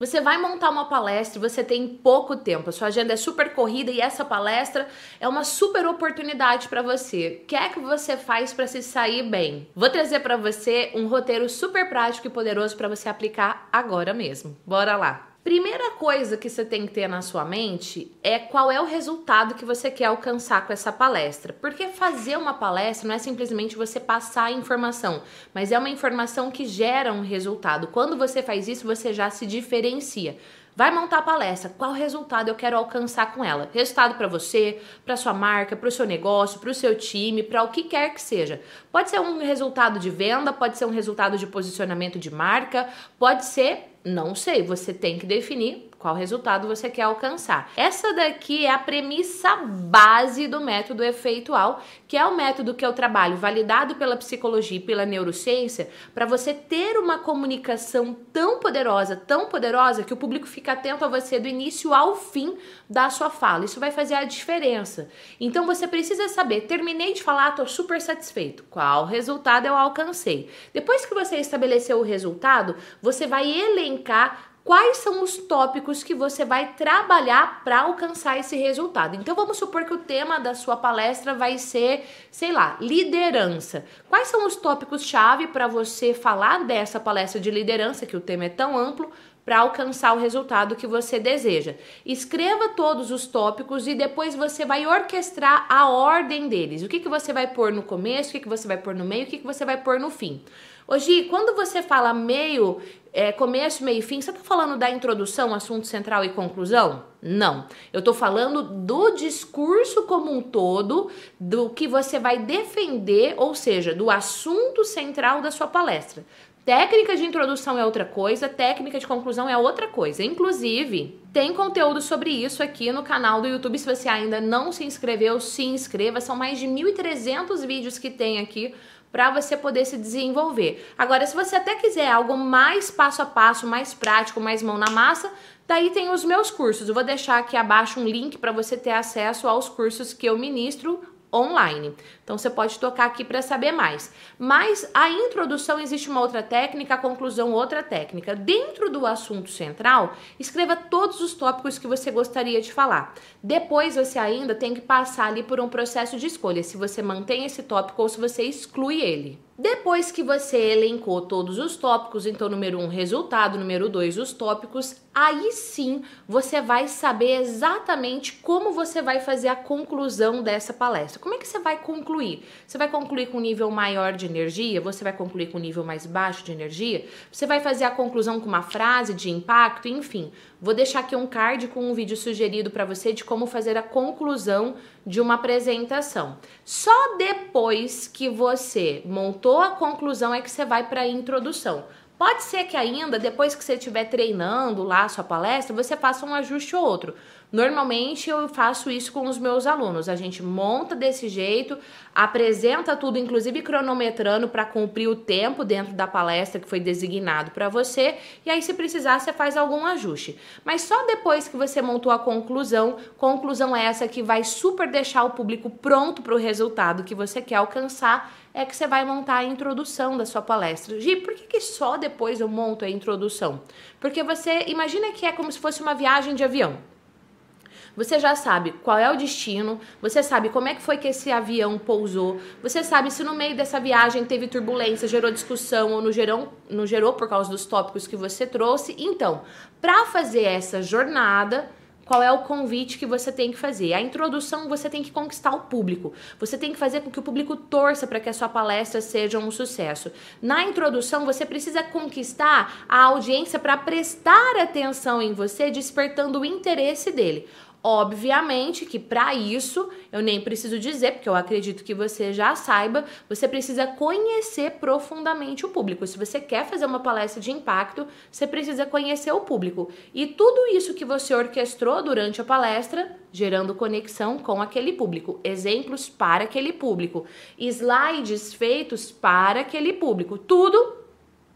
Você vai montar uma palestra, você tem pouco tempo, a sua agenda é super corrida e essa palestra é uma super oportunidade para você. O que é que você faz para se sair bem? Vou trazer para você um roteiro super prático e poderoso para você aplicar agora mesmo. Bora lá. Primeira coisa que você tem que ter na sua mente é qual é o resultado que você quer alcançar com essa palestra. Porque fazer uma palestra não é simplesmente você passar a informação, mas é uma informação que gera um resultado. Quando você faz isso, você já se diferencia. Vai montar a palestra. Qual resultado eu quero alcançar com ela? Resultado para você, para sua marca, para o seu negócio, para o seu time, para o que quer que seja. Pode ser um resultado de venda, pode ser um resultado de posicionamento de marca, pode ser não sei, você tem que definir qual resultado você quer alcançar. Essa daqui é a premissa base do método efeitual, que é o método que eu trabalho validado pela psicologia e pela neurociência, para você ter uma comunicação tão poderosa, tão poderosa que o público fica atento a você do início ao fim da sua fala. Isso vai fazer a diferença. Então você precisa saber, terminei de falar, tô super satisfeito. Qual resultado eu alcancei? Depois que você estabeleceu o resultado, você vai elencar quais são os tópicos que você vai trabalhar para alcançar esse resultado. Então vamos supor que o tema da sua palestra vai ser, sei lá, liderança. Quais são os tópicos chave para você falar dessa palestra de liderança, que o tema é tão amplo, para alcançar o resultado que você deseja. Escreva todos os tópicos e depois você vai orquestrar a ordem deles. O que, que você vai pôr no começo, o que, que você vai pôr no meio, o que, que você vai pôr no fim. Hoje, quando você fala meio, é, começo, meio e fim, você está falando da introdução, assunto central e conclusão? Não. Eu estou falando do discurso como um todo, do que você vai defender, ou seja, do assunto central da sua palestra. Técnica de introdução é outra coisa, técnica de conclusão é outra coisa. Inclusive, tem conteúdo sobre isso aqui no canal do YouTube. Se você ainda não se inscreveu, se inscreva. São mais de 1.300 vídeos que tem aqui para você poder se desenvolver. Agora, se você até quiser algo mais passo a passo, mais prático, mais mão na massa, daí tem os meus cursos. Eu vou deixar aqui abaixo um link para você ter acesso aos cursos que eu ministro online. Então você pode tocar aqui para saber mais. Mas a introdução existe uma outra técnica, a conclusão outra técnica. Dentro do assunto central, escreva todos os tópicos que você gostaria de falar. Depois você ainda tem que passar ali por um processo de escolha, se você mantém esse tópico ou se você exclui ele. Depois que você elencou todos os tópicos, então número um, resultado, número dois, os tópicos, aí sim você vai saber exatamente como você vai fazer a conclusão dessa palestra. Como é que você vai concluir? Você vai concluir com um nível maior de energia? Você vai concluir com um nível mais baixo de energia? Você vai fazer a conclusão com uma frase de impacto? Enfim, vou deixar aqui um card com um vídeo sugerido para você de como fazer a conclusão de uma apresentação. Só depois que você montou a conclusão é que você vai para a introdução. Pode ser que ainda, depois que você estiver treinando lá a sua palestra, você faça um ajuste ou outro. Normalmente eu faço isso com os meus alunos. A gente monta desse jeito, apresenta tudo, inclusive cronometrando para cumprir o tempo dentro da palestra que foi designado para você, e aí se precisar você faz algum ajuste. Mas só depois que você montou a conclusão, conclusão essa que vai super deixar o público pronto para o resultado que você quer alcançar é que você vai montar a introdução da sua palestra. Gi, por que, que só depois eu monto a introdução? Porque você imagina que é como se fosse uma viagem de avião. Você já sabe qual é o destino, você sabe como é que foi que esse avião pousou, você sabe se no meio dessa viagem teve turbulência, gerou discussão ou não gerou, não gerou por causa dos tópicos que você trouxe. Então, para fazer essa jornada, qual é o convite que você tem que fazer. A introdução você tem que conquistar o público. Você tem que fazer com que o público torça para que a sua palestra seja um sucesso. Na introdução você precisa conquistar a audiência para prestar atenção em você, despertando o interesse dele. Obviamente que para isso, eu nem preciso dizer, porque eu acredito que você já saiba, você precisa conhecer profundamente o público. Se você quer fazer uma palestra de impacto, você precisa conhecer o público. E tudo isso que você orquestrou durante a palestra, gerando conexão com aquele público, exemplos para aquele público, slides feitos para aquele público, tudo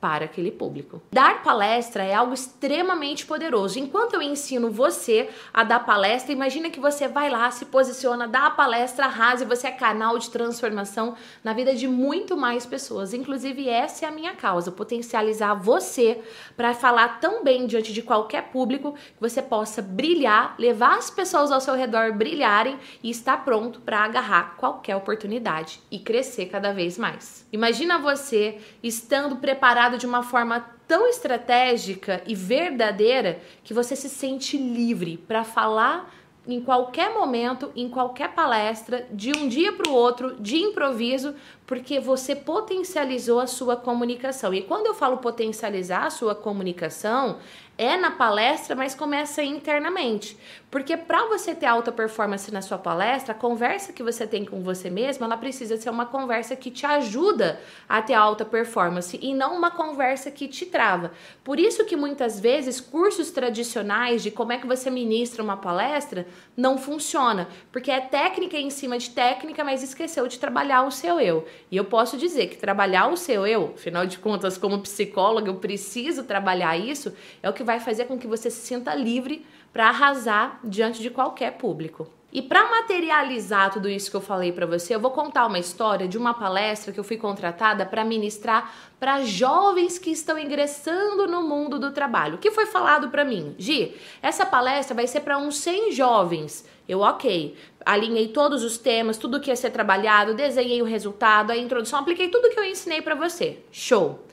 para aquele público. Dar palestra é algo extremamente poderoso. Enquanto eu ensino você a dar palestra, imagina que você vai lá, se posiciona, dá a palestra, arrasa e você é canal de transformação na vida de muito mais pessoas. Inclusive, essa é a minha causa, potencializar você para falar tão bem diante de qualquer público que você possa brilhar, levar as pessoas ao seu redor brilharem e estar pronto para agarrar qualquer oportunidade e crescer cada vez mais. Imagina você estando preparado de uma forma tão estratégica e verdadeira que você se sente livre para falar em qualquer momento, em qualquer palestra, de um dia para o outro, de improviso, porque você potencializou a sua comunicação. E quando eu falo potencializar a sua comunicação, é na palestra, mas começa internamente. Porque para você ter alta performance na sua palestra, a conversa que você tem com você mesmo, ela precisa ser uma conversa que te ajuda a ter alta performance e não uma conversa que te trava. Por isso que muitas vezes cursos tradicionais de como é que você ministra uma palestra não funciona, porque é técnica em cima de técnica, mas esqueceu de trabalhar o seu eu. E eu posso dizer que trabalhar o seu eu, afinal de contas, como psicóloga, eu preciso trabalhar isso, é o que vai fazer com que você se sinta livre para arrasar diante de qualquer público. E para materializar tudo isso que eu falei para você, eu vou contar uma história de uma palestra que eu fui contratada para ministrar para jovens que estão ingressando no mundo do trabalho. O que foi falado para mim? Gi, essa palestra vai ser para uns 100 jovens. Eu, ok, alinhei todos os temas, tudo que ia ser trabalhado, desenhei o resultado, a introdução, apliquei tudo que eu ensinei para você. Show!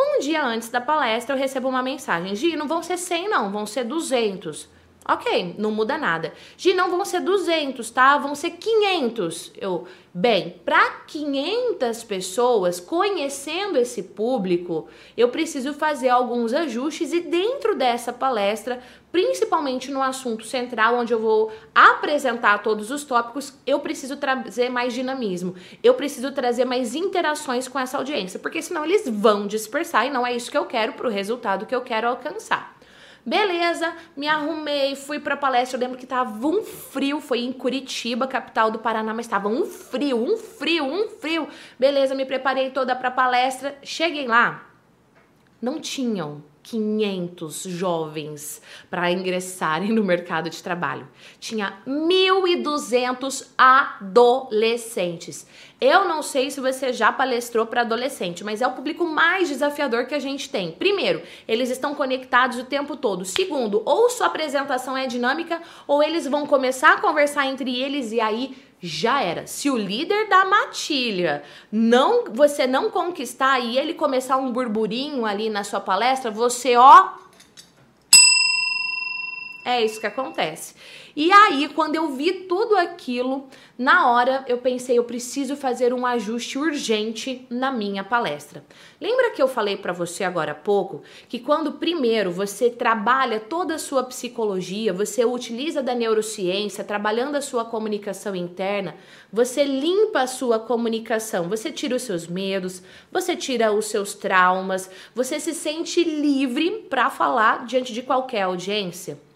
Um dia antes da palestra, eu recebo uma mensagem: Gi, não vão ser 100, não, vão ser 200. Ok, não muda nada. Gi, não vão ser 200, tá? Vão ser 500. Eu, bem, para 500 pessoas, conhecendo esse público, eu preciso fazer alguns ajustes e dentro dessa palestra, principalmente no assunto central, onde eu vou apresentar todos os tópicos, eu preciso trazer mais dinamismo. Eu preciso trazer mais interações com essa audiência, porque senão eles vão dispersar e não é isso que eu quero para o resultado que eu quero alcançar. Beleza, me arrumei, fui pra palestra. Eu lembro que tava um frio, foi em Curitiba, capital do Paraná, mas tava um frio, um frio, um frio. Beleza, me preparei toda pra palestra. Cheguei lá, não tinham 500 jovens para ingressarem no mercado de trabalho. Tinha 1.200 adolescentes. Eu não sei se você já palestrou para adolescente, mas é o público mais desafiador que a gente tem. Primeiro, eles estão conectados o tempo todo. Segundo, ou sua apresentação é dinâmica, ou eles vão começar a conversar entre eles e aí já era. Se o líder da matilha não você não conquistar e ele começar um burburinho ali na sua palestra, você ó é isso que acontece. E aí, quando eu vi tudo aquilo, na hora eu pensei, eu preciso fazer um ajuste urgente na minha palestra. Lembra que eu falei para você agora há pouco que quando primeiro você trabalha toda a sua psicologia, você utiliza da neurociência, trabalhando a sua comunicação interna, você limpa a sua comunicação, você tira os seus medos, você tira os seus traumas, você se sente livre para falar diante de qualquer audiência.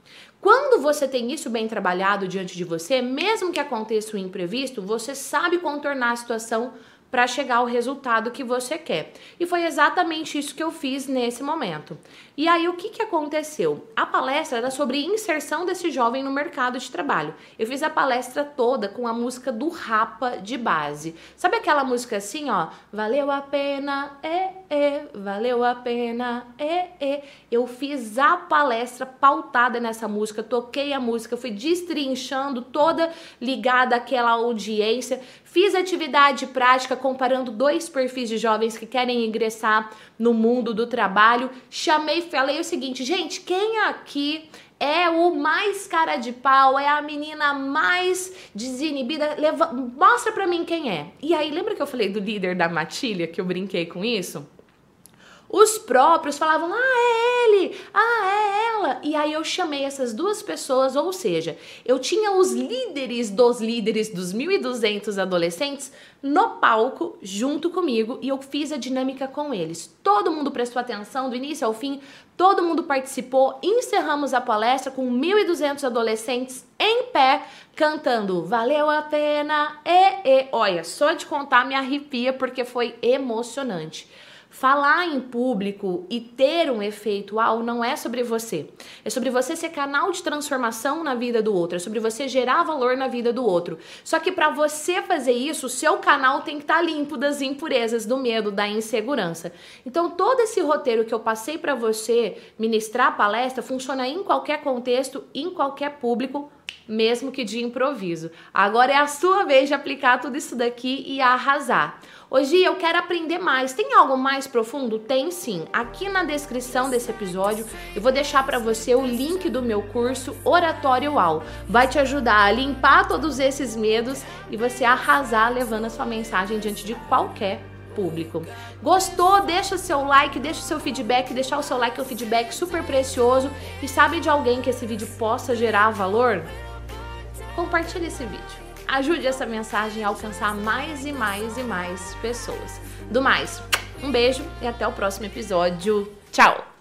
Quando você tem isso bem trabalhado diante de você, mesmo que aconteça um imprevisto, você sabe contornar a situação para chegar ao resultado que você quer. E foi exatamente isso que eu fiz nesse momento. E aí o que, que aconteceu? A palestra era sobre inserção desse jovem no mercado de trabalho. Eu fiz a palestra toda com a música do Rapa de base. Sabe aquela música assim, ó? Valeu a pena, é, é, valeu a pena, é, é. Eu fiz a palestra pautada nessa música, toquei a música, fui destrinchando toda ligada àquela audiência, fiz atividade prática comparando dois perfis de jovens que querem ingressar no mundo do trabalho. Chamei, falei o seguinte, gente, quem aqui é o mais cara de pau, é a menina mais desinibida. Leva, mostra pra mim quem é. E aí, lembra que eu falei do líder da matilha, que eu brinquei com isso? Os próprios falavam, ah, é ele, ah, é ela. E aí eu chamei essas duas pessoas, ou seja, eu tinha os líderes dos líderes dos 1.200 adolescentes no palco junto comigo e eu fiz a dinâmica com eles. Todo mundo prestou atenção do início ao fim, todo mundo participou. Encerramos a palestra com 1.200 adolescentes em pé cantando Valeu a pena, e, e. Olha, só de contar me arrepia porque foi emocionante. Falar em público e ter um efeito uau não é sobre você. É sobre você ser canal de transformação na vida do outro, é sobre você gerar valor na vida do outro. Só que para você fazer isso, o seu canal tem que estar tá limpo das impurezas, do medo, da insegurança. Então, todo esse roteiro que eu passei para você ministrar a palestra funciona em qualquer contexto, em qualquer público mesmo que de improviso. Agora é a sua vez de aplicar tudo isso daqui e arrasar. Hoje eu quero aprender mais. Tem algo mais profundo? Tem sim. Aqui na descrição desse episódio eu vou deixar para você o link do meu curso Oratório UAU. Vai te ajudar a limpar todos esses medos e você arrasar levando a sua mensagem diante de qualquer público. Gostou? Deixa o seu like, deixa o seu feedback. Deixar o seu like é um feedback super precioso. E sabe de alguém que esse vídeo possa gerar valor? compartilhe esse vídeo. Ajude essa mensagem a alcançar mais e mais e mais pessoas. Do mais, um beijo e até o próximo episódio. Tchau!